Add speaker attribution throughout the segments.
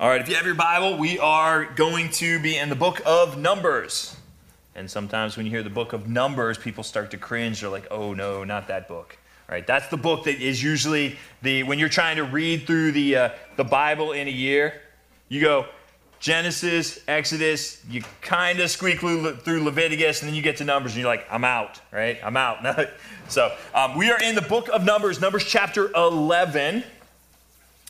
Speaker 1: All right, if you have your Bible, we are going to be in the book of Numbers. And sometimes when you hear the book of Numbers, people start to cringe. They're like, oh no, not that book. All right, that's the book that is usually the, when you're trying to read through the, uh, the Bible in a year, you go Genesis, Exodus, you kind of squeak through Leviticus, and then you get to Numbers, and you're like, I'm out, right? I'm out. so um, we are in the book of Numbers, Numbers chapter 11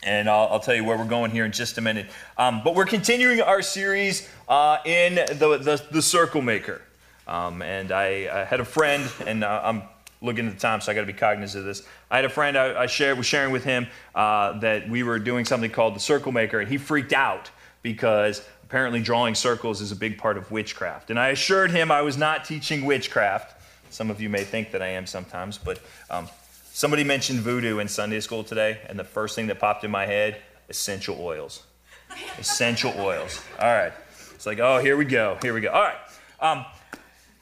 Speaker 1: and I'll, I'll, tell you where we're going here in just a minute. Um, but we're continuing our series uh, in the, the, the, Circle Maker. Um, and I, I, had a friend, and uh, I'm looking at the time, so I got to be cognizant of this. I had a friend I, I shared, was sharing with him uh, that we were doing something called the Circle Maker, and he freaked out because apparently drawing circles is a big part of witchcraft. And I assured him I was not teaching witchcraft. Some of you may think that I am sometimes, but um, Somebody mentioned voodoo in Sunday school today, and the first thing that popped in my head essential oils. essential oils. All right. It's like, oh, here we go. Here we go. All right. Um,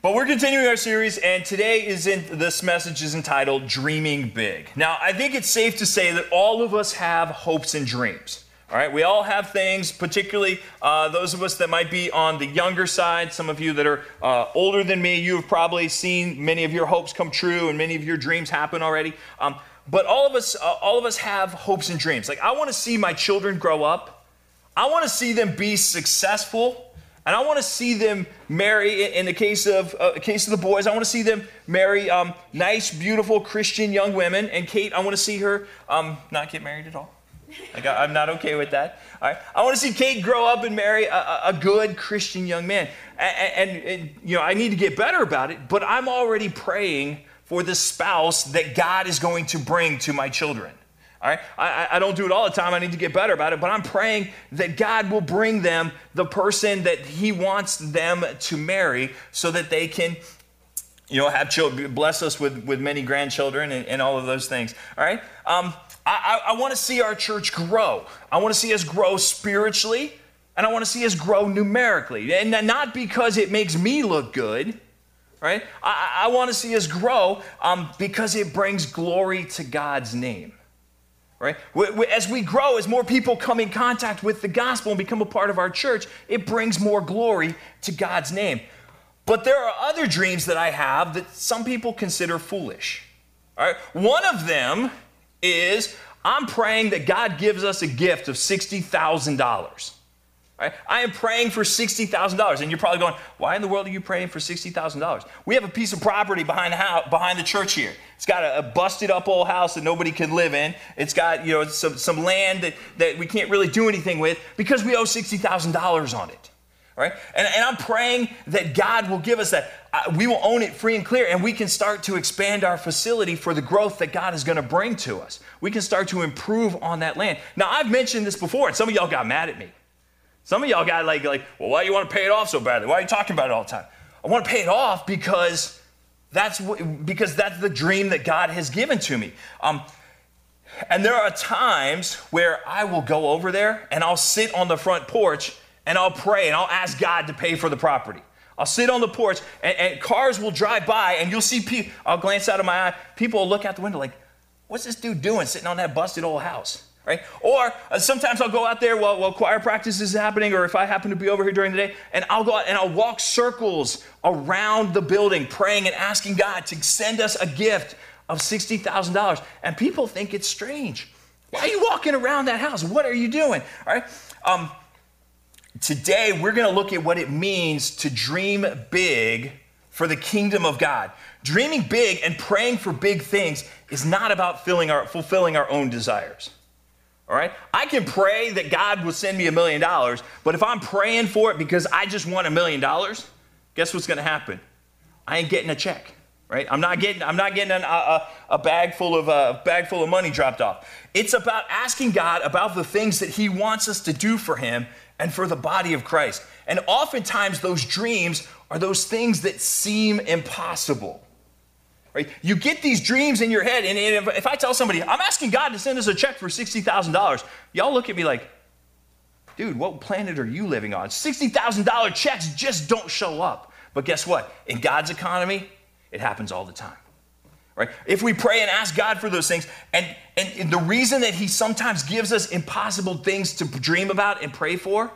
Speaker 1: but we're continuing our series, and today is in this message is entitled Dreaming Big. Now, I think it's safe to say that all of us have hopes and dreams. All right, we all have things, particularly uh, those of us that might be on the younger side. Some of you that are uh, older than me, you have probably seen many of your hopes come true and many of your dreams happen already. Um, but all of us, uh, all of us have hopes and dreams. Like I want to see my children grow up. I want to see them be successful, and I want to see them marry. In the case of uh, case of the boys, I want to see them marry um, nice, beautiful Christian young women. And Kate, I want to see her um, not get married at all. Like, I'm not okay with that. All right? I want to see Kate grow up and marry a, a good Christian young man. And, and, and, you know, I need to get better about it, but I'm already praying for the spouse that God is going to bring to my children. All right? I, I don't do it all the time. I need to get better about it, but I'm praying that God will bring them the person that He wants them to marry so that they can you know, have children, bless us with, with many grandchildren and, and all of those things. All right? Um, I, I, I want to see our church grow. I want to see us grow spiritually, and I want to see us grow numerically. And not because it makes me look good, right? I, I want to see us grow um, because it brings glory to God's name. Right? As we grow, as more people come in contact with the gospel and become a part of our church, it brings more glory to God's name. But there are other dreams that I have that some people consider foolish. All right? One of them is I'm praying that God gives us a gift of $60,000. Right? I am praying for $60,000. And you're probably going, why in the world are you praying for $60,000? We have a piece of property behind the, house, behind the church here. It's got a, a, busted up old house that nobody can live in. It's got, you know, some, some land that, that we can't really do anything with because we owe $60,000 on it right? And, and I'm praying that God will give us that. Uh, we will own it free and clear, and we can start to expand our facility for the growth that God is going to bring to us. We can start to improve on that land. Now, I've mentioned this before, and some of y'all got mad at me. Some of y'all got like, like, well, why do you want to pay it off so badly? Why are you talking about it all the time? I want to pay it off because that's what, because that's the dream that God has given to me. Um, and there are times where I will go over there and I'll sit on the front porch and I'll pray and I'll ask God to pay for the property. I'll sit on the porch and, and cars will drive by and you'll see people, I'll glance out of my eye, people will look out the window like, what's this dude doing sitting on that busted old house? Right? Or uh, sometimes I'll go out there while, while choir practice is happening, or if I happen to be over here during the day, and I'll go out and I'll walk circles around the building, praying and asking God to send us a gift of $60,000. And people think it's strange. Why are you walking around that house? What are you doing? All right? Um, Today, we're going to look at what it means to dream big for the kingdom of God. Dreaming big and praying for big things is not about filling our, fulfilling our own desires. All right? I can pray that God will send me a million dollars, but if I'm praying for it because I just want a million dollars, guess what's going to happen? I ain't getting a check. Right? I'm not getting, I'm not getting an, a, a, bag full of a bag full of money dropped off. It's about asking God about the things that He wants us to do for Him and for the body of Christ. And oftentimes, those dreams are those things that seem impossible. Right? You get these dreams in your head, and if, I tell somebody, I'm asking God to send us a check for $60,000, y'all look at me like, dude, what planet are you living on? $60,000 checks just don't show up. But guess what? In God's economy, it happens all the time. Right? If we pray and ask God for those things, and, and, and the reason that He sometimes gives us impossible things to dream about and pray for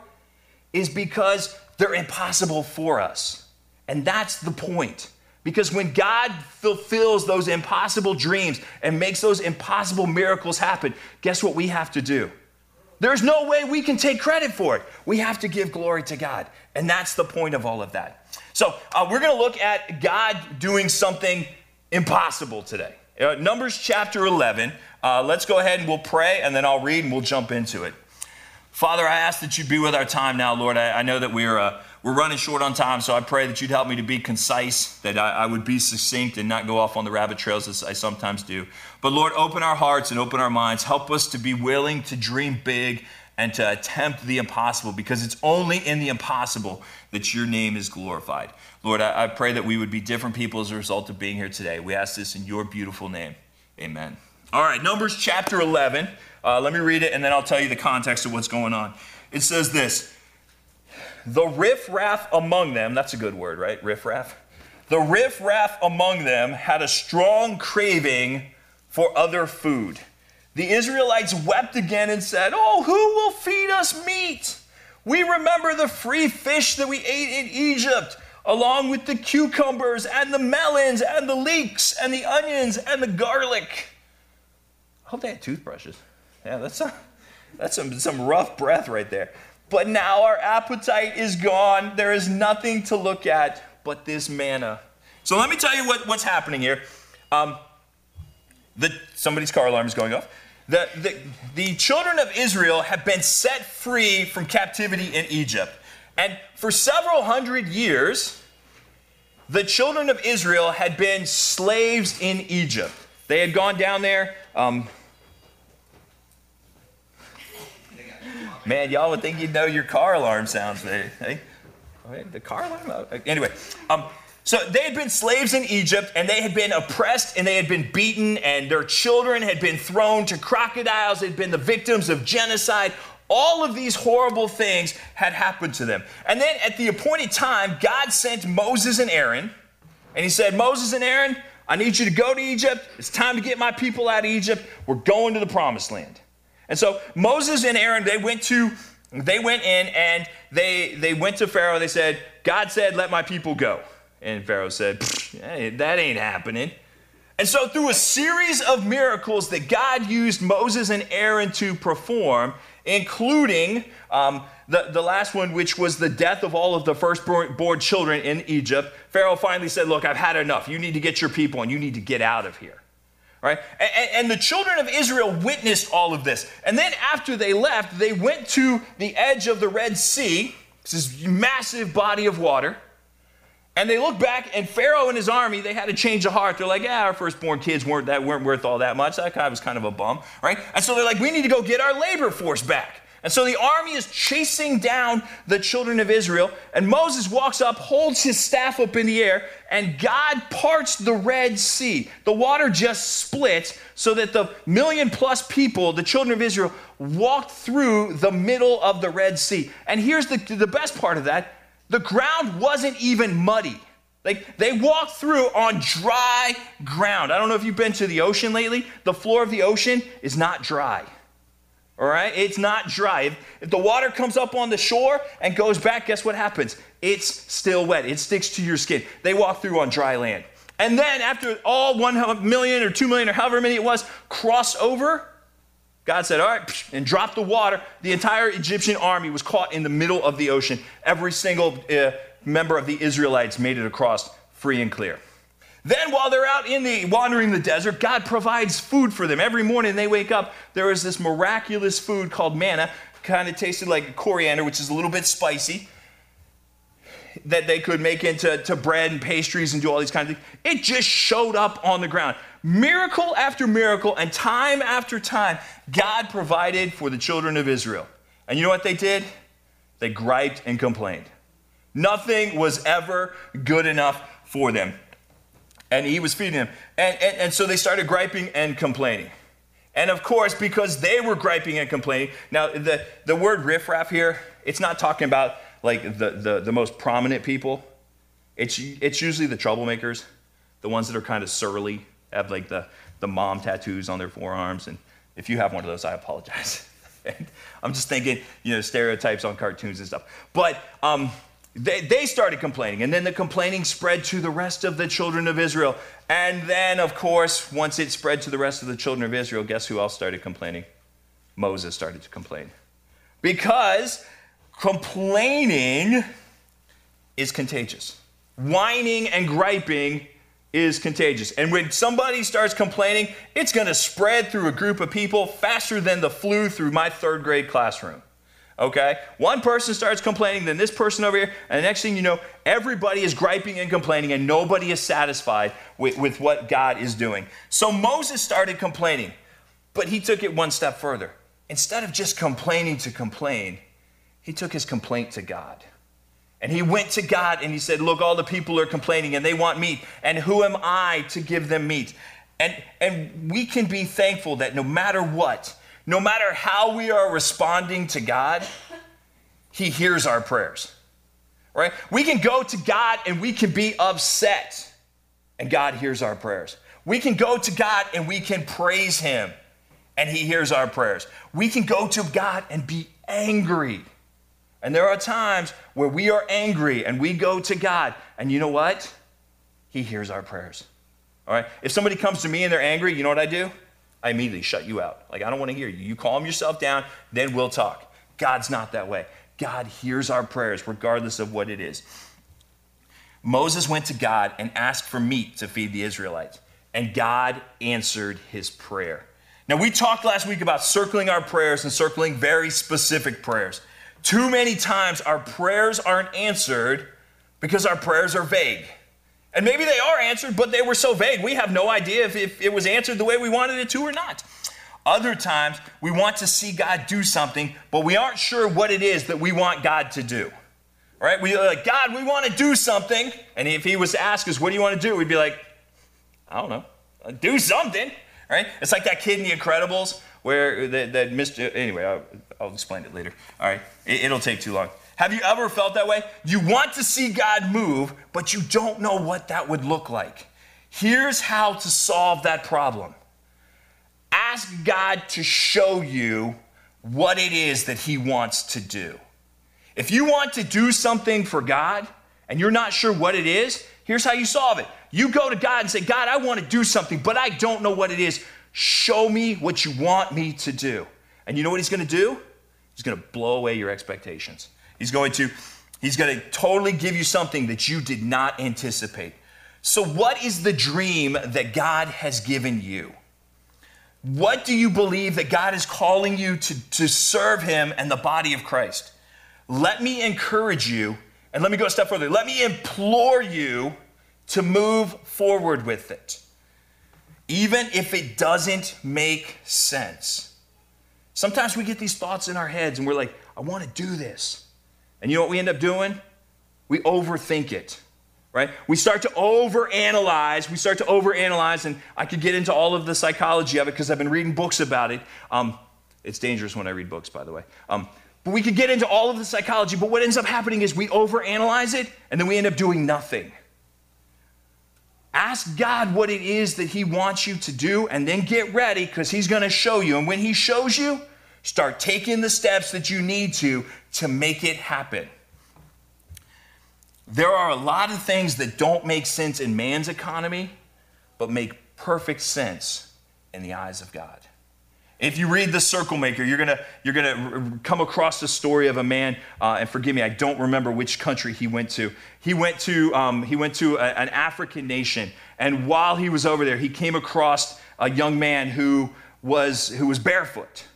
Speaker 1: is because they're impossible for us. And that's the point. Because when God fulfills those impossible dreams and makes those impossible miracles happen, guess what we have to do? There's no way we can take credit for it. We have to give glory to God. And that's the point of all of that. So, uh, we're going to look at God doing something impossible today. Uh, Numbers chapter 11. Uh, let's go ahead and we'll pray, and then I'll read and we'll jump into it. Father, I ask that you be with our time now, Lord. I, I know that we're, uh, we're running short on time, so I pray that you'd help me to be concise, that I, I would be succinct and not go off on the rabbit trails as I sometimes do. But Lord, open our hearts and open our minds. Help us to be willing to dream big and to attempt the impossible because it's only in the impossible that your name is glorified. Lord, I, I, pray that we would be different people as a result of being here today. We ask this in your beautiful name. Amen. All right, Numbers chapter 11. Uh, let me read it and then I'll tell you the context of what's going on. It says this The riffraff among them, that's a good word, right? Riffraff. The riffraff among them had a strong craving for other food. The Israelites wept again and said, Oh, who will feed us meat? We remember the free fish that we ate in Egypt along with the cucumbers and the melons and the leeks and the onions and the garlic. I hope they had toothbrushes. Yeah, that's, a, that's some, some rough breath right there. But now our appetite is gone. There is nothing to look at but this manna. So let me tell you what, what's happening here. Um, the, somebody's car alarm is going off. The, the, the children of Israel have been set free from captivity in Egypt. And for several hundred years, the children of Israel had been slaves in Egypt. They had gone down there. Um, man, y'all would think you'd know your car alarm sounds. Hey, the car alarm? Anyway, um, so they had been slaves in Egypt and they had been oppressed and they had been beaten and their children had been thrown to crocodiles, had been the victims of genocide. All of these horrible things had happened to them. And then at the appointed time, God sent Moses and Aaron, and he said, Moses and Aaron, I need you to go to Egypt. It's time to get my people out of Egypt. We're going to the promised land. And so Moses and Aaron, they went to they went in and they they went to Pharaoh. They said, God said, let my people go. And Pharaoh said, that ain't happening. And so, through a series of miracles that God used Moses and Aaron to perform, including um, the, the last one, which was the death of all of the firstborn children in Egypt, Pharaoh finally said, Look, I've had enough. You need to get your people and you need to get out of here. Right? And, and the children of Israel witnessed all of this. And then, after they left, they went to the edge of the Red Sea, this is a massive body of water. And they look back, and Pharaoh and his army, they had a change of heart. They're like, yeah, our firstborn kids weren't, that, weren't worth all that much. That guy was kind of a bum, right? And so they're like, we need to go get our labor force back. And so the army is chasing down the children of Israel, and Moses walks up, holds his staff up in the air, and God parts the Red Sea. The water just splits so that the million plus people, the children of Israel, walked through the middle of the Red Sea. And here's the, the best part of that the ground wasn't even muddy. Like they walked through on dry ground. I don't know if you've been to the ocean lately. The floor of the ocean is not dry. All right? It's not dry. If, the water comes up on the shore and goes back, guess what happens? It's still wet. It sticks to your skin. They walk through on dry land. And then after all 1 million or 2 million or however many it was cross over, God said, All right, and dropped the water. The entire Egyptian army was caught in the middle of the ocean. Every single uh, member of the Israelites made it across free and clear. Then, while they're out in the wandering the desert, God provides food for them. Every morning they wake up, there is this miraculous food called manna, kind of tasted like coriander, which is a little bit spicy that they could make into to bread and pastries and do all these kinds of things. It just showed up on the ground. Miracle after miracle, and time after time, God provided for the children of Israel. And you know what they did? They griped and complained. Nothing was ever good enough for them. And he was feeding them. And, and, and so they started griping and complaining. And of course, because they were griping and complaining, now the, the word riffraff here, it's not talking about like the, the, the most prominent people. It's, it's usually the troublemakers, the ones that are kind of surly have like the, the mom tattoos on their forearms. And if you have one of those, I apologize. I'm just thinking, you know, stereotypes on cartoons and stuff. But um, they, they started complaining, and then the complaining spread to the rest of the children of Israel. And then, of course, once it spread to the rest of the children of Israel, guess who else started complaining? Moses started to complain. Because complaining is contagious. Whining and griping is contagious. And when somebody starts complaining, it's going to spread through a group of people faster than the flu through my third grade classroom. Okay? One person starts complaining, then this person over here, and the next thing you know, everybody is griping and complaining, and nobody is satisfied with, with what God is doing. So Moses started complaining, but he took it one step further. Instead of just complaining to complain, he took his complaint to God. And he went to God and he said, Look, all the people are complaining and they want meat. And who am I to give them meat? And, and we can be thankful that no matter what, no matter how we are responding to God, he hears our prayers. Right? We can go to God and we can be upset, and God hears our prayers. We can go to God and we can praise him, and he hears our prayers. We can go to God and be angry and there are times where we are angry and we go to God, and you know what? He hears our prayers. All right? If somebody comes to me and they're angry, you know what I do? I immediately shut you out. Like, I don't want to hear you. You calm yourself down, then we'll talk. God's not that way. God hears our prayers regardless of what it is. Moses went to God and asked for meat to feed the Israelites, and God answered his prayer. Now, we talked last week about circling our prayers and circling very specific prayers. Too many times our prayers aren't answered because our prayers are vague. And maybe they are answered, but they were so vague, we have no idea if, if it was answered the way we wanted it to or not. Other times, we want to see God do something, but we aren't sure what it is that we want God to do. Right? We are like, God, we want to do something. And if He was to ask us, what do you want to do? We'd be like, I don't know, do something. Right? It's like that kid in The Incredibles where that, that Mr. Anyway, I'll, explain it later. All right, it, it'll take too long. Have you ever felt that way? You want to see God move, but you don't know what that would look like. Here's how to solve that problem ask God to show you what it is that He wants to do. If you want to do something for God and you're not sure what it is, here's how you solve it. You go to God and say, God, I want to do something, but I don't know what it is. Show me what you want me to do. And you know what he's going to do? He's going to blow away your expectations. He's going to he's going to totally give you something that you did not anticipate. So what is the dream that God has given you? What do you believe that God is calling you to, to serve him and the body of Christ? Let me encourage you, and let me go a step further. Let me implore you to move forward with it even if it doesn't make sense. Sometimes we get these thoughts in our heads and we're like, I want to do this. And you know what we end up doing? We overthink it, right? We start to overanalyze. We start to overanalyze, and I could get into all of the psychology of it because I've been reading books about it. Um, it's dangerous when I read books, by the way. Um, but we could get into all of the psychology, but what ends up happening is we overanalyze it, and then we end up doing nothing. Ask God what it is that He wants you to do and then get ready because He's going to show you. And when He shows you, start taking the steps that you need to to make it happen. There are a lot of things that don't make sense in man's economy, but make perfect sense in the eyes of God. If you read The Circle Maker, you're gonna, you're gonna come across the story of a man, uh, and forgive me, I don't remember which country he went to. He went to, um, he went to a, an African nation, and while he was over there, he came across a young man who was, who was barefoot.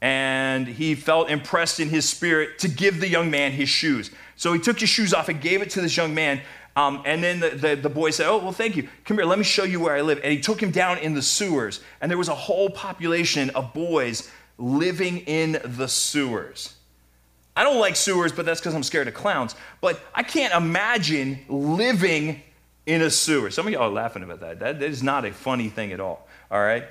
Speaker 1: And he felt impressed in his spirit to give the young man his shoes. So he took his shoes off and gave it to this young man. Um, and then the, the, the, boy said, Oh, well, thank you. Come here, let me show you where I live. And he took him down in the sewers. And there was a whole population of boys living in the sewers. I don't like sewers, but that's because I'm scared of clowns. But I can't imagine living in a sewer. Some of y'all are laughing about that. That, that is not a funny thing at all. All right?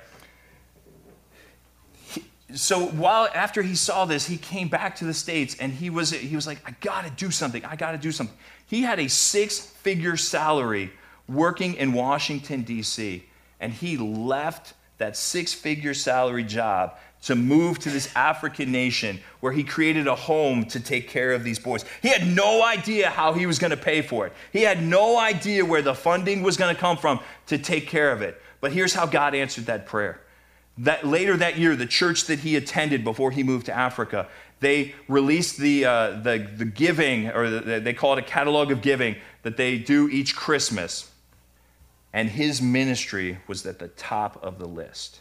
Speaker 1: so while after he saw this, he came back to the States and he was, he was like, I gotta do something. I gotta do something. He had a six figure salary working in Washington, D.C. and he left that six figure salary job to move to this African nation where he created a home to take care of these boys. He had no idea how he was going to pay for it. He had no idea where the funding was going to come from to take care of it. But here's how God answered that prayer. That later that year, the church that he attended before he moved to Africa, they released the, uh, the, the giving, or the, they call it a catalog of giving, that they do each Christmas. And his ministry was at the top of the list.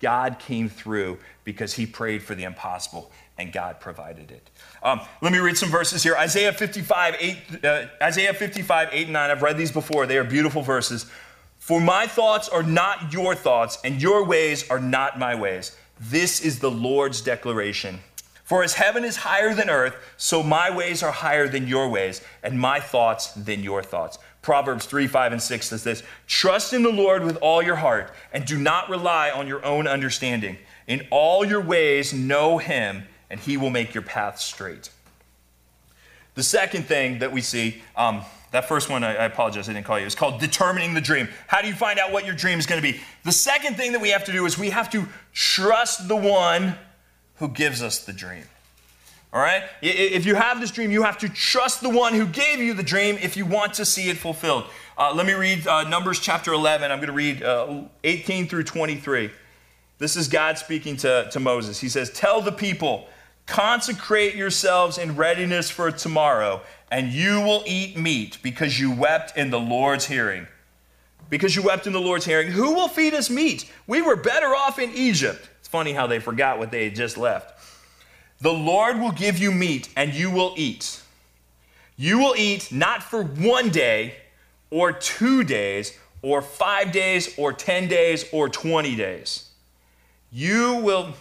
Speaker 1: God came through because he prayed for the impossible and God provided it. Um, let me read some verses here. Isaiah 55, 8, uh, Isaiah 55, 8 and 9. I've read these before. They are beautiful verses. For my thoughts are not your thoughts, and your ways are not my ways. This is the Lord's declaration. For as heaven is higher than earth, so my ways are higher than your ways, and my thoughts than your thoughts. Proverbs 3, 5, and 6 says this Trust in the Lord with all your heart, and do not rely on your own understanding. In all your ways, know him, and he will make your path straight. The second thing that we see, um, that first one, I, I apologize, I didn't call you, it's called determining the dream. How do you find out what your dream is going to be? The second thing that we have to do is we have to trust the one who gives us the dream. All right? If you have this dream, you have to trust the one who gave you the dream if you want to see it fulfilled. Uh, let me read uh, Numbers chapter 11. I'm going to read uh, 18 through 23. This is God speaking to, to Moses. He says, Tell the people, consecrate yourselves in readiness for tomorrow, and you will eat meat because you wept in the Lord's hearing. Because you wept in the Lord's hearing. Who will feed us meat? We were better off in Egypt. It's funny how they forgot what they had just left. The Lord will give you meat, and you will eat. You will eat not for one day, or two days, or five days, or 10 days, or 20 days. You will,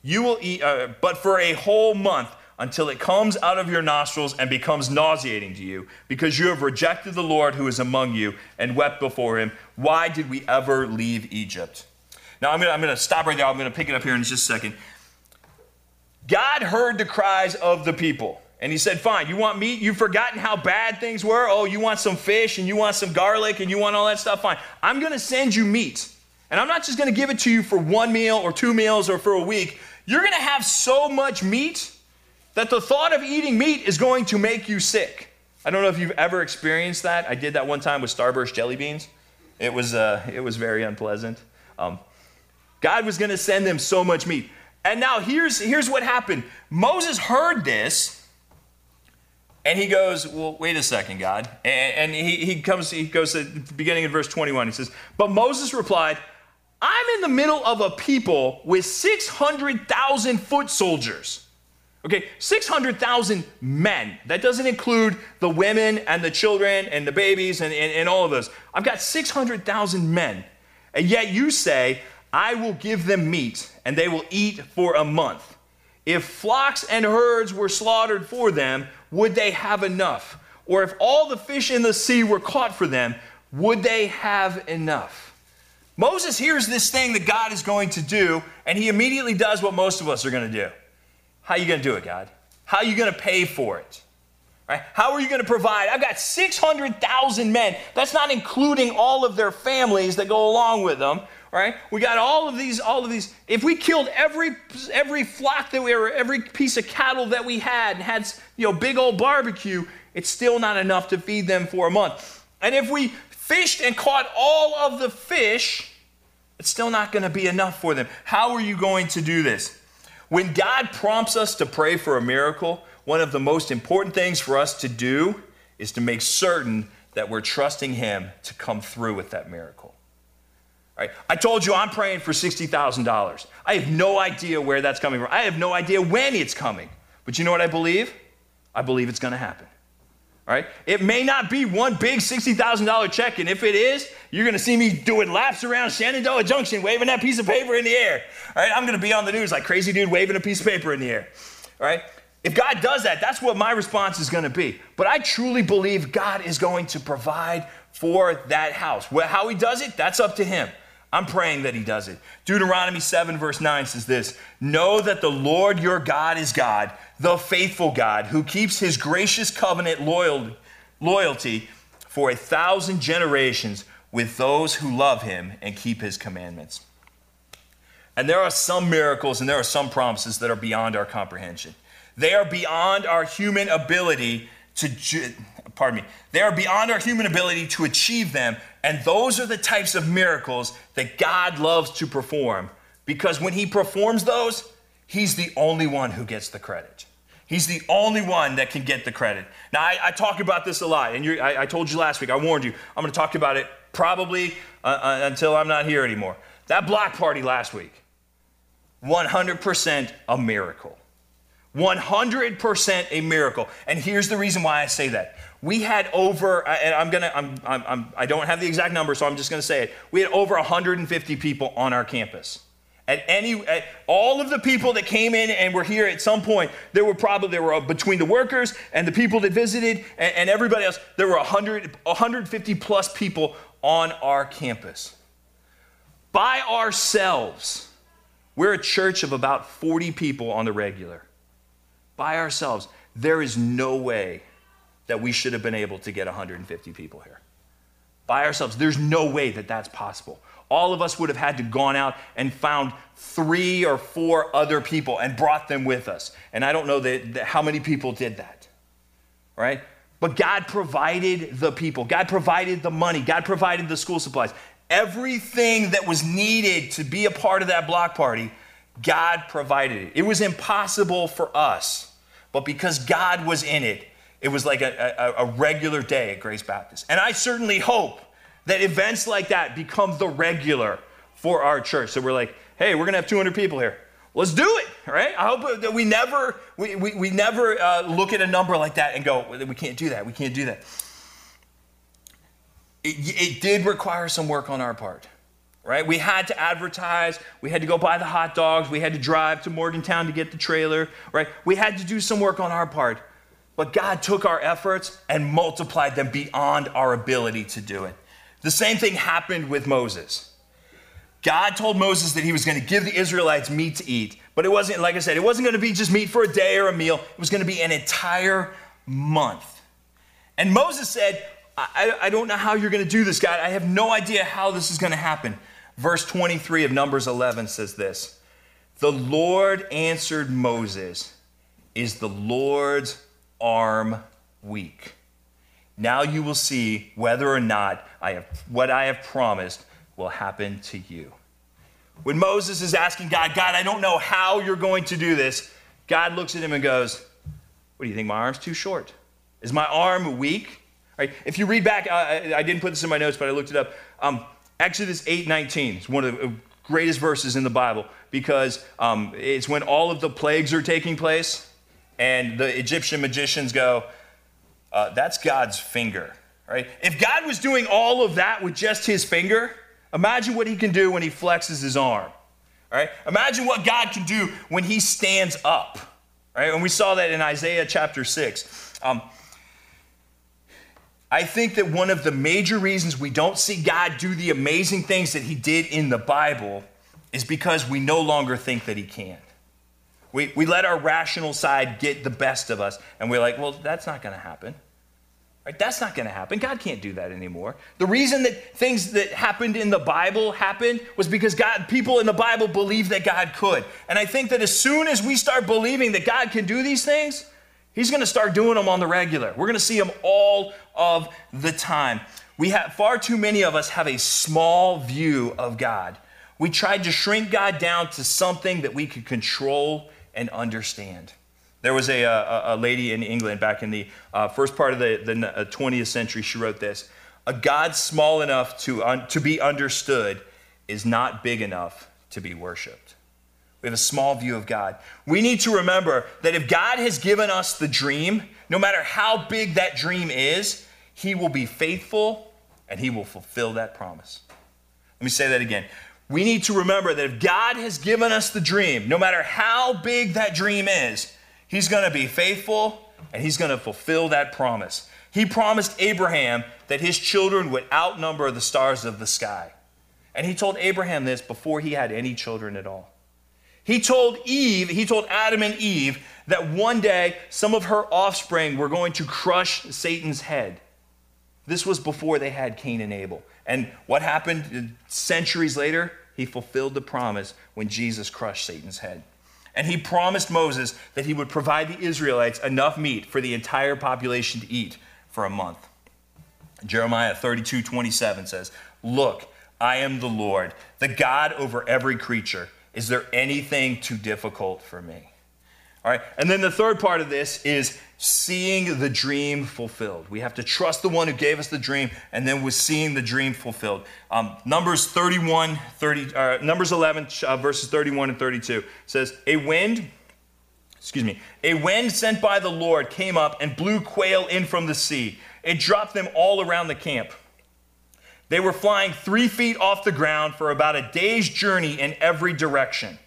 Speaker 1: you will eat, uh, but for a whole month until it comes out of your nostrils and becomes nauseating to you, because you have rejected the Lord who is among you and wept before him. Why did we ever leave Egypt? Now, I'm going to stop right there. I'm to pick it up here in just a second. God heard the cries of the people. And he said, Fine, you want meat? You've forgotten how bad things were? Oh, you want some fish and you want some garlic and you want all that stuff? Fine. I'm going to send you meat. And I'm not just going to give it to you for one meal or two meals or for a week. You're going to have so much meat that the thought of eating meat is going to make you sick. I don't know if you've ever experienced that. I did that one time with Starburst jelly beans. It was, uh, it was very unpleasant. Um, God was going to send them so much meat. And now here's, here's what happened Moses heard this. And he goes, Well, wait a second, God. And, and he, he comes, he goes to the beginning of verse 21. He says, But Moses replied, I'm in the middle of a people with 600,000 foot soldiers. Okay, 600,000 men. That doesn't include the women and the children and the babies and, and, and all of those. I've got 600,000 men. And yet you say, I will give them meat, and they will eat for a month. If flocks and herds were slaughtered for them, would they have enough? Or if all the fish in the sea were caught for them, would they have enough? Moses hears this thing that God is going to do, and he immediately does what most of us are going to do. How are you going to do it, God? How are you going to pay for it? Right? How are you going to provide? I've got 600,000 men. That's not including all of their families that go along with them right? We got all of these, all of these. If we killed every every flock that we were, every piece of cattle that we had, and had you know big old barbecue, it's still not enough to feed them for a month. And if we fished and caught all of the fish, it's still not going to be enough for them. How are you going to do this? When God prompts us to pray for a miracle, one of the most important things for us to do is to make certain that we're trusting Him to come through with that miracle. Right? I told you I'm praying for $60,000. I have no idea where that's coming from. I have no idea when it's coming. But you know what I believe? I believe it's going to happen. All right? It may not be one big $60,000 check, and if it is, you're going to see me doing laps around Shenandoah Junction waving that piece of paper in the air. All right? I'm going to be on the news like crazy dude waving a piece of paper in the air. All right? If God does that, that's what my response is going to be. But I truly believe God is going to provide for that house. How he does it, that's up to him. I'm praying that he does it. Deuteronomy 7, verse 9 says this Know that the Lord your God is God, the faithful God, who keeps his gracious covenant loyalty for a thousand generations with those who love him and keep his commandments. And there are some miracles and there are some promises that are beyond our comprehension. They are beyond our human ability to, pardon me, they are beyond our human ability to achieve them. And those are the types of miracles that God loves to perform because when he performs those, he's the only one who gets the credit. He's the only one that can get the credit. Now, I, I talk about this a lot, and I, I, told you last week, I warned you, I'm going to talk about it probably uh, uh, until I'm not here anymore. That block party last week, 100% a miracle. 100% a miracle. And here's the reason why I say that. We had over, uh, and I'm gonna, I'm, I'm, I'm, I don't have the exact number, so I'm just gonna say it. We had over 150 people on our campus. At any, at all of the people that came in and were here at some point, there were probably, there were uh, between the workers and the people that visited and, and everybody else, there were 100, 150 plus people on our campus. By ourselves, we're a church of about 40 people on the regular by ourselves, there is no way that we should have been able to get 150 people here. By ourselves, there's no way that that's possible. All of us would have had to gone out and found three or four other people and brought them with us. And I don't know that, that how many people did that. Right? But God provided the people. God provided the money. God provided the school supplies. Everything that was needed to be a part of that block party, God provided it. It was impossible for us but because God was in it, it was like a, a, a, regular day at Grace Baptist. And I certainly hope that events like that become the regular for our church. So we're like, hey, we're to have 200 people here. Let's do it, right? I hope that we never, we, we, we never uh, look at a number like that and go, we can't do that, we can't do that. It, it did require some work on our part right? We had to advertise, we had to go buy the hot dogs, we had to drive to Morgantown to get the trailer, right? We had to do some work on our part. But God took our efforts and multiplied them beyond our ability to do it. The same thing happened with Moses. God told Moses that he was going to give the Israelites meat to eat, but it wasn't, like I said, it wasn't going to be just meat for a day or a meal. It was going to be an entire month. And Moses said, I, I don't know how you're going to do this, God. I have no idea how this is going to happen. Verse 23 of Numbers 11 says this The Lord answered Moses, Is the Lord's arm weak? Now you will see whether or not I have, what I have promised will happen to you. When Moses is asking God, God, I don't know how you're going to do this, God looks at him and goes, What do you think? My arm's too short. Is my arm weak? Right? If you read back, I, I, didn't put this in my notes, but I looked it up. Um, Exodus 8:19 is one of the greatest verses in the Bible because um, it's when all of the plagues are taking place, and the Egyptian magicians go, uh, "That's God's finger." Right? If God was doing all of that with just His finger, imagine what He can do when He flexes His arm. Right? Imagine what God can do when He stands up. Right? And we saw that in Isaiah chapter six. Um, I think that one of the major reasons we don't see God do the amazing things that he did in the Bible is because we no longer think that he can. We, we let our rational side get the best of us, and we're like, well, that's not going to happen. Right? That's not going to happen. God can't do that anymore. The reason that things that happened in the Bible happened was because God, people in the Bible believed that God could. And I think that as soon as we start believing that God can do these things, He's going to start doing them on the regular. We're going to see them all of the time. We have far too many of us have a small view of God. We tried to shrink God down to something that we could control and understand. There was a, a, a lady in England back in the uh, first part of the, the 20th uh, century. She wrote this A God small enough to, un, to be understood is not big enough to be worshiped. We have a small view of God. We need to remember that if God has given us the dream, no matter how big that dream is, He will be faithful and He will fulfill that promise. Let me say that again. We need to remember that if God has given us the dream, no matter how big that dream is, He's going to be faithful and He's going to fulfill that promise. He promised Abraham that his children would outnumber the stars of the sky. And He told Abraham this before he had any children at all. He told Eve, he told Adam and Eve that one day some of her offspring were going to crush Satan's head. This was before they had Cain and Abel. And what happened centuries later? He fulfilled the promise when Jesus crushed Satan's head. And he promised Moses that he would provide the Israelites enough meat for the entire population to eat for a month. Jeremiah 32 27 says, Look, I am the Lord, the God over every creature. Is there anything too difficult for me? All right. And then the third part of this is seeing the dream fulfilled. We have to trust the one who gave us the dream, and then we're seeing the dream fulfilled. Um, Numbers 31, 30, uh, Numbers 11, uh, verses 31 and 32 says, A wind, excuse me, a wind sent by the Lord came up and blew quail in from the sea. It dropped them all around the camp. They were flying three feet off the ground for about a day's journey in every direction.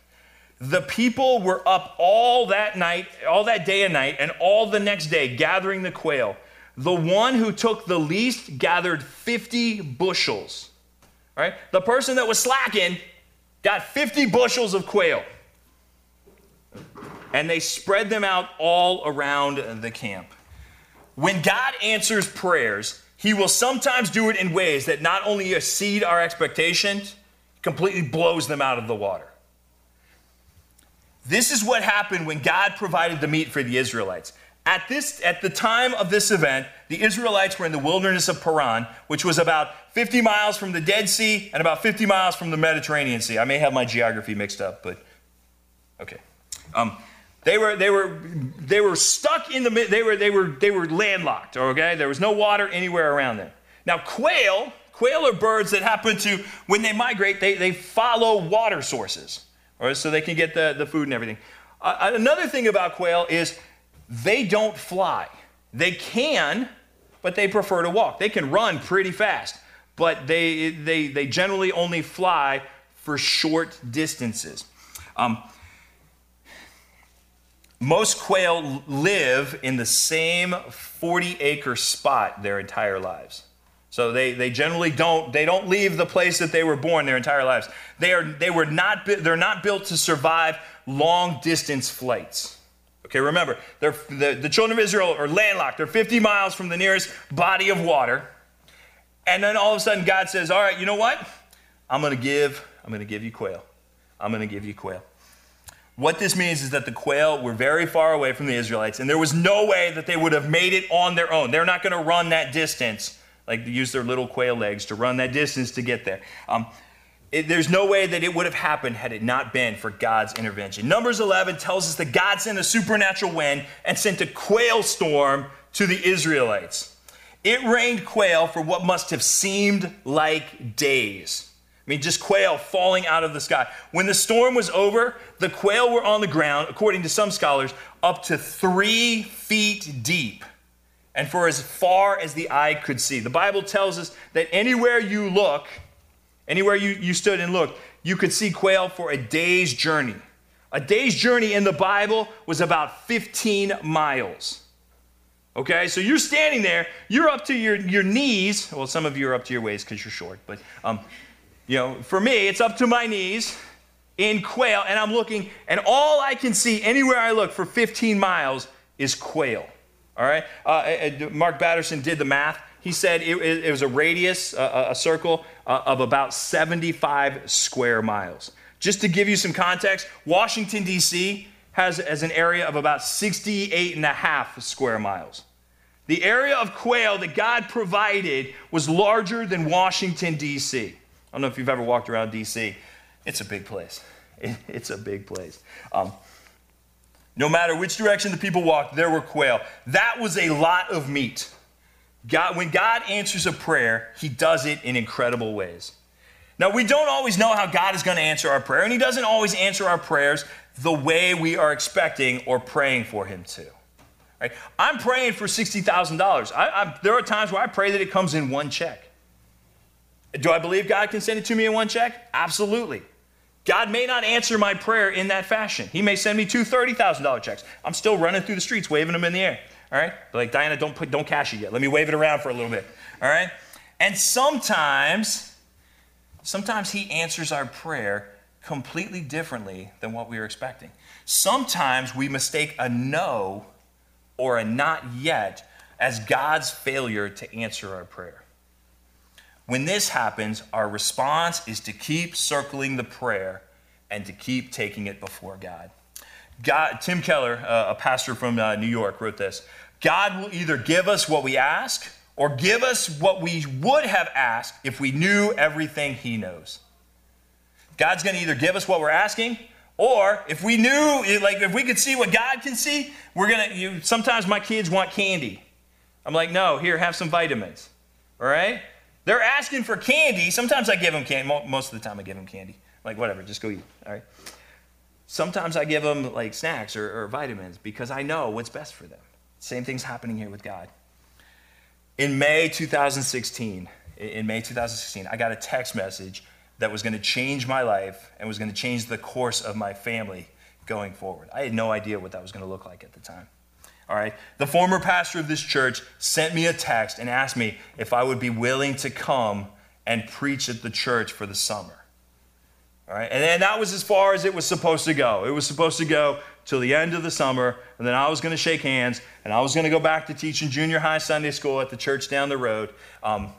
Speaker 1: The people were up all that night, all that day and night, and all the next day gathering the quail. The one who took the least gathered 50 bushels. Right? The person that was slacking got 50 bushels of quail. And they spread them out all around the camp. When God answers prayers, he will sometimes do it in ways that not only exceed our expectations, completely blows them out of the water. This is what happened when God provided the meat for the Israelites. At, this, at the time of this event, the Israelites were in the wilderness of Paran, which was about 50 miles from the Dead Sea and about 50 miles from the Mediterranean Sea. I may have my geography mixed up, but okay. Um, they were, they, were, they were stuck in the they were, they, were, they were landlocked, okay? There was no water anywhere around them. Now, quail, quail are birds that happen to, when they migrate, they, they follow water sources or so they can get the, the food and everything. Uh, another thing about quail is they don't fly. They can, but they prefer to walk. They can run pretty fast, but they, they, they generally only fly for short distances. Um, most quail live in the same 40 acre spot their entire lives. So they, they generally don't they don't leave the place that they were born their entire lives. They are they were not they're not built to survive long distance flights. Okay, remember, the, the children of Israel are landlocked. They're 50 miles from the nearest body of water. And then all of a sudden God says, "All right, you know what? I'm going to give I'm going to give you quail. I'm going to give you quail." What this means is that the quail were very far away from the Israelites, and there was no way that they would have made it on their own. They're not going to run that distance like use their little quail legs to run that distance to get there. Um, it, there's no way that it would have happened had it not been for God's intervention. Numbers 11 tells us that God sent a supernatural wind and sent a quail storm to the Israelites. It rained quail for what must have seemed like days. I mean, just quail falling out of the sky. When the storm was over, the quail were on the ground, according to some scholars, up to three feet deep and for as far as the eye could see. The Bible tells us that anywhere you look, anywhere you, you stood and looked, you could see quail for a day's journey. A day's journey in the Bible was about 15 miles. Okay, so you're standing there, you're up to your, your knees. Well, some of you are up to your waist because you're short, but um, you know, for me, it's up to my knees in quail, and I'm looking, and all I can see anywhere I look for 15 miles is quail. All right? Uh, Mark Batterson did the math. He said it, it was a radius, a, a circle uh, of about 75 square miles. Just to give you some context, Washington, D.C. has, has an area of about 68 and a half square miles. The area of quail that God provided was larger than Washington, D.C. I don't know if you've ever walked around D.C., it's a big place. It, it's a big place. Um, no matter which direction the people walked, there were quail. That was a lot of meat. God, when God answers a prayer, he does it in incredible ways. Now, we don't always know how God is going to answer our prayer, and he doesn't always answer our prayers the way we are expecting or praying for him to. Right? I'm praying for $60,000. There are times where I pray that it comes in one check. Do I believe God can send it to me in one check? Absolutely. God may not answer my prayer in that fashion. He may send me two $30,000 checks. I'm still running through the streets waving them in the air. All right? But like, Diana, don't, put, don't cash it yet. Let me wave it around for a little bit. All right? And sometimes, sometimes He answers our prayer completely differently than what we were expecting. Sometimes we mistake a no or a not yet as God's failure to answer our prayer. When this happens, our response is to keep circling the prayer and to keep taking it before God. God Tim Keller, uh, a pastor from uh, New York, wrote this God will either give us what we ask or give us what we would have asked if we knew everything He knows. God's going to either give us what we're asking or if we knew, like if we could see what God can see, we're going to, sometimes my kids want candy. I'm like, no, here, have some vitamins. All right? They're asking for candy. Sometimes I give them candy. Most of the time I give them candy. Like, whatever, just go eat. All right? Sometimes I give them like snacks or, or vitamins because I know what's best for them. Same thing's happening here with God. In May 2016, in May 2016, I got a text message that was going to change my life and was going to change the course of my family going forward. I had no idea what that was going to look like at the time. All right. The former pastor of this church sent me a text and asked me if I would be willing to come and preach at the church for the summer. All right. And then that was as far as it was supposed to go. It was supposed to go till the end of the summer, and then I was going to shake hands, and I was going to go back to teaching junior high Sunday school at the church down the road. Um,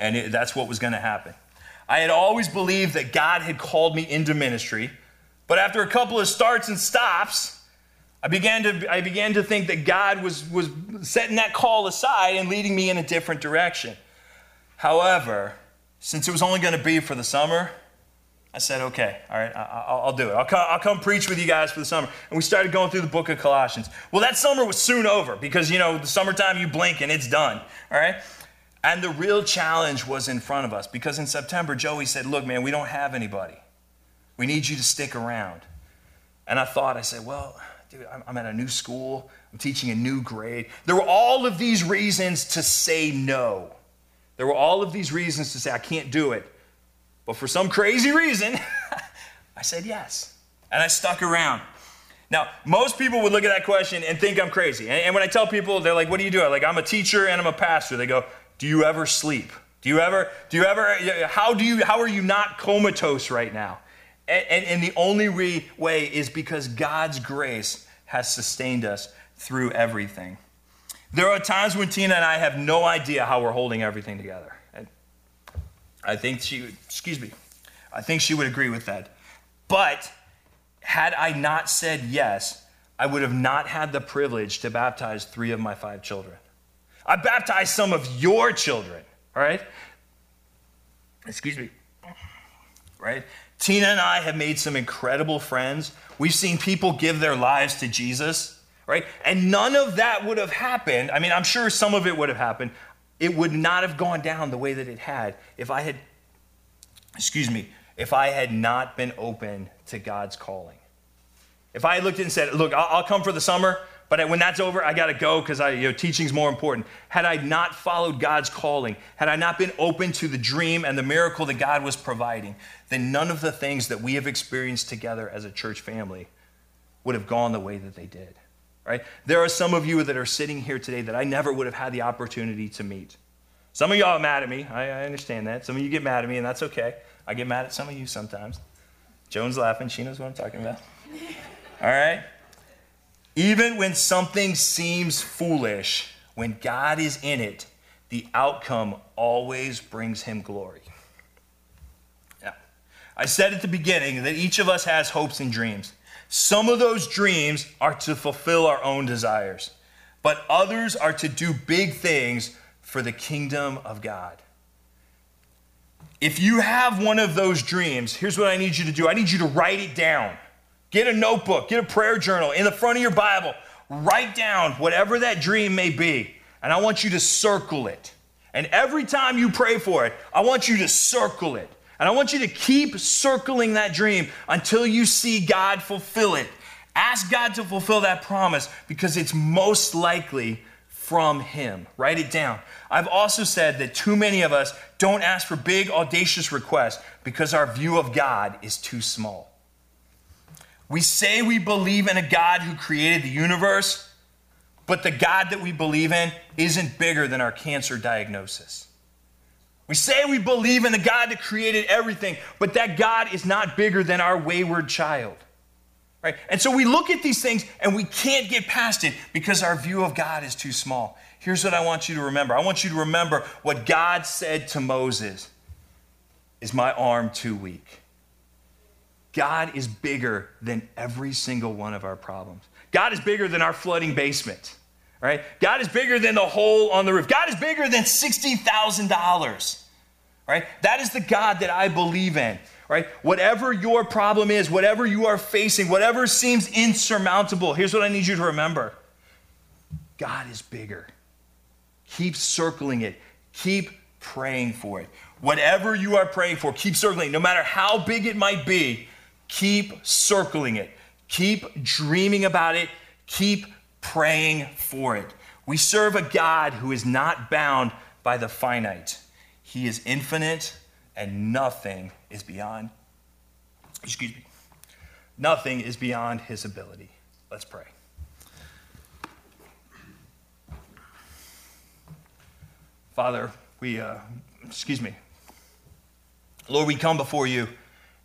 Speaker 1: and it, that's what was going to happen. I had always believed that God had called me into ministry, but after a couple of starts and stops, I began to, I began to think that God was, was setting that call aside and leading me in a different direction. However, since it was only going to be for the summer, I said, okay, all right, I'll, I'll do it. I'll come, I'll come preach with you guys for the summer. And we started going through the book of Colossians. Well, that summer was soon over because, you know, the summertime you blink and it's done, all right? And the real challenge was in front of us because in September, Joey said, Look, man, we don't have anybody. We need you to stick around. And I thought, I said, Well, dude, I'm at a new school, I'm teaching a new grade. There were all of these reasons to say no. There were all of these reasons to say, I can't do it. But for some crazy reason, I said yes. And I stuck around. Now, most people would look at that question and think I'm crazy. And, when I tell people, they're like, what do you do? I'm like, I'm a teacher and I'm a pastor. They go, do you ever sleep? Do you ever, do you ever, how do you, how are you not comatose right now? And, and, and the only re- way is because God's grace has sustained us through everything. There are times when Tina and I have no idea how we're holding everything together. And I think she, excuse me, I think she would agree with that. But had I not said yes, I would have not had the privilege to baptize three of my five children. I baptized some of your children, all right? Excuse me. Right? Tina and I have made some incredible friends. We've seen people give their lives to Jesus, right? And none of that would have happened. I mean, I'm sure some of it would have happened. It would not have gone down the way that it had if I had, excuse me, if I had not been open to God's calling. If I had looked and said, Look, I'll, come for the summer, but when that's over, I got to go because you know, teaching's more important. Had I not followed God's calling, had I not been open to the dream and the miracle that God was providing, then none of the things that we have experienced together as a church family would have gone the way that they did. Right? There are some of you that are sitting here today that I never would have had the opportunity to meet. Some of y'all are mad at me. I, I understand that. Some of you get mad at me, and that's okay. I get mad at some of you sometimes. Joan's laughing. She knows what I'm talking about. All right? Even when something seems foolish, when God is in it, the outcome always brings him glory. I said at the beginning that each of us has hopes and dreams. Some of those dreams are to fulfill our own desires, but others are to do big things for the kingdom of God. If you have one of those dreams, here's what I need you to do I need you to write it down. Get a notebook, get a prayer journal in the front of your Bible. Write down whatever that dream may be, and I want you to circle it. And every time you pray for it, I want you to circle it. And I want you to keep circling that dream until you see God fulfill it. Ask God to fulfill that promise because it's most likely from Him. Write it down. I've also said that too many of us don't ask for big, audacious requests because our view of God is too small. We say we believe in a God who created the universe, but the God that we believe in isn't bigger than our cancer diagnosis. We say we believe in the God that created everything, but that God is not bigger than our wayward child. Right? And so we look at these things and we can't get past it because our view of God is too small. Here's what I want you to remember. I want you to remember what God said to Moses. Is my arm too weak? God is bigger than every single one of our problems. God is bigger than our flooding basement. Right? God is bigger than the hole on the roof. God is bigger than $60,000. Right? That is the God that I believe in. Right? Whatever your problem is, whatever you are facing, whatever seems insurmountable, here's what I need you to remember God is bigger. Keep circling it, keep praying for it. Whatever you are praying for, keep circling. No matter how big it might be, keep circling it. Keep dreaming about it. Keep praying for it. We serve a God who is not bound by the finite. He is infinite and nothing is beyond excuse me. Nothing is beyond his ability. Let's pray. Father, we uh, excuse me. Lord, we come before you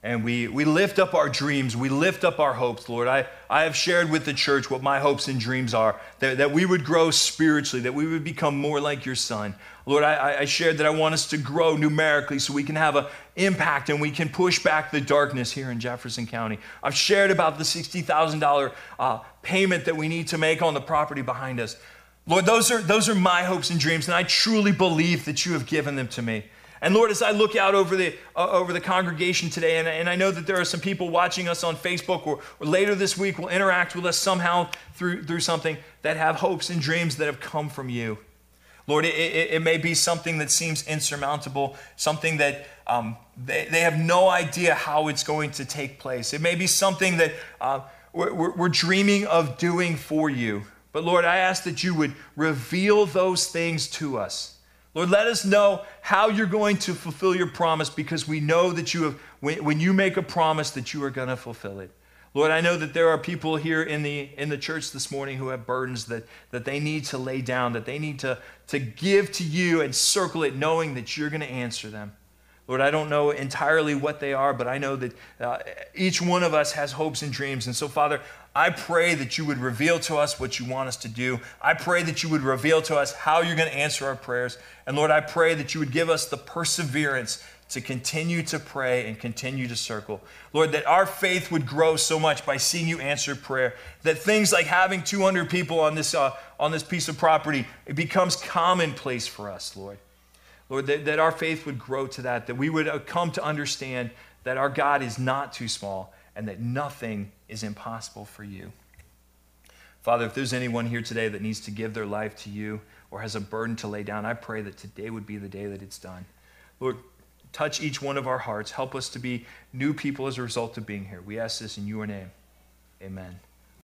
Speaker 1: and we, we lift up our dreams. We lift up our hopes, Lord. I, I have shared with the church what my hopes and dreams are that, that we would grow spiritually, that we would become more like your son. Lord, I, I shared that I want us to grow numerically so we can have an impact and we can push back the darkness here in Jefferson County. I've shared about the $60,000 uh, payment that we need to make on the property behind us. Lord, those are, those are my hopes and dreams, and I truly believe that you have given them to me. And Lord, as I look out over the, uh, over the congregation today, and, and I know that there are some people watching us on Facebook or, or later this week will interact with us somehow through, through something that have hopes and dreams that have come from you. Lord, it, it, it may be something that seems insurmountable, something that um, they, they have no idea how it's going to take place. It may be something that uh, we're, we're dreaming of doing for you. But Lord, I ask that you would reveal those things to us. Lord, let us know how you're going to fulfill your promise because we know that you have, when, when you make a promise, that you are going to fulfill it. Lord, I know that there are people here in the, in the church this morning who have burdens that, that they need to lay down, that they need to, to give to you and circle it, knowing that you're going to answer them. Lord, I don't know entirely what they are, but I know that uh, each one of us has hopes and dreams. And so, Father, I pray that you would reveal to us what you want us to do. I pray that you would reveal to us how you're going to answer our prayers. And Lord, I pray that you would give us the perseverance to continue to pray and continue to circle. Lord, that our faith would grow so much by seeing you answer prayer, that things like having 200 people on this, uh, on this piece of property, it becomes commonplace for us, Lord. Lord, that, that our faith would grow to that, that we would uh, come to understand that our God is not too small and that nothing is impossible for you. Father, if there's anyone here today that needs to give their life to you or has a burden to lay down, I pray that today would be the day that it's done. Lord, touch each one of our hearts. Help us to be new people as a result of being here. We ask this in your name. Amen.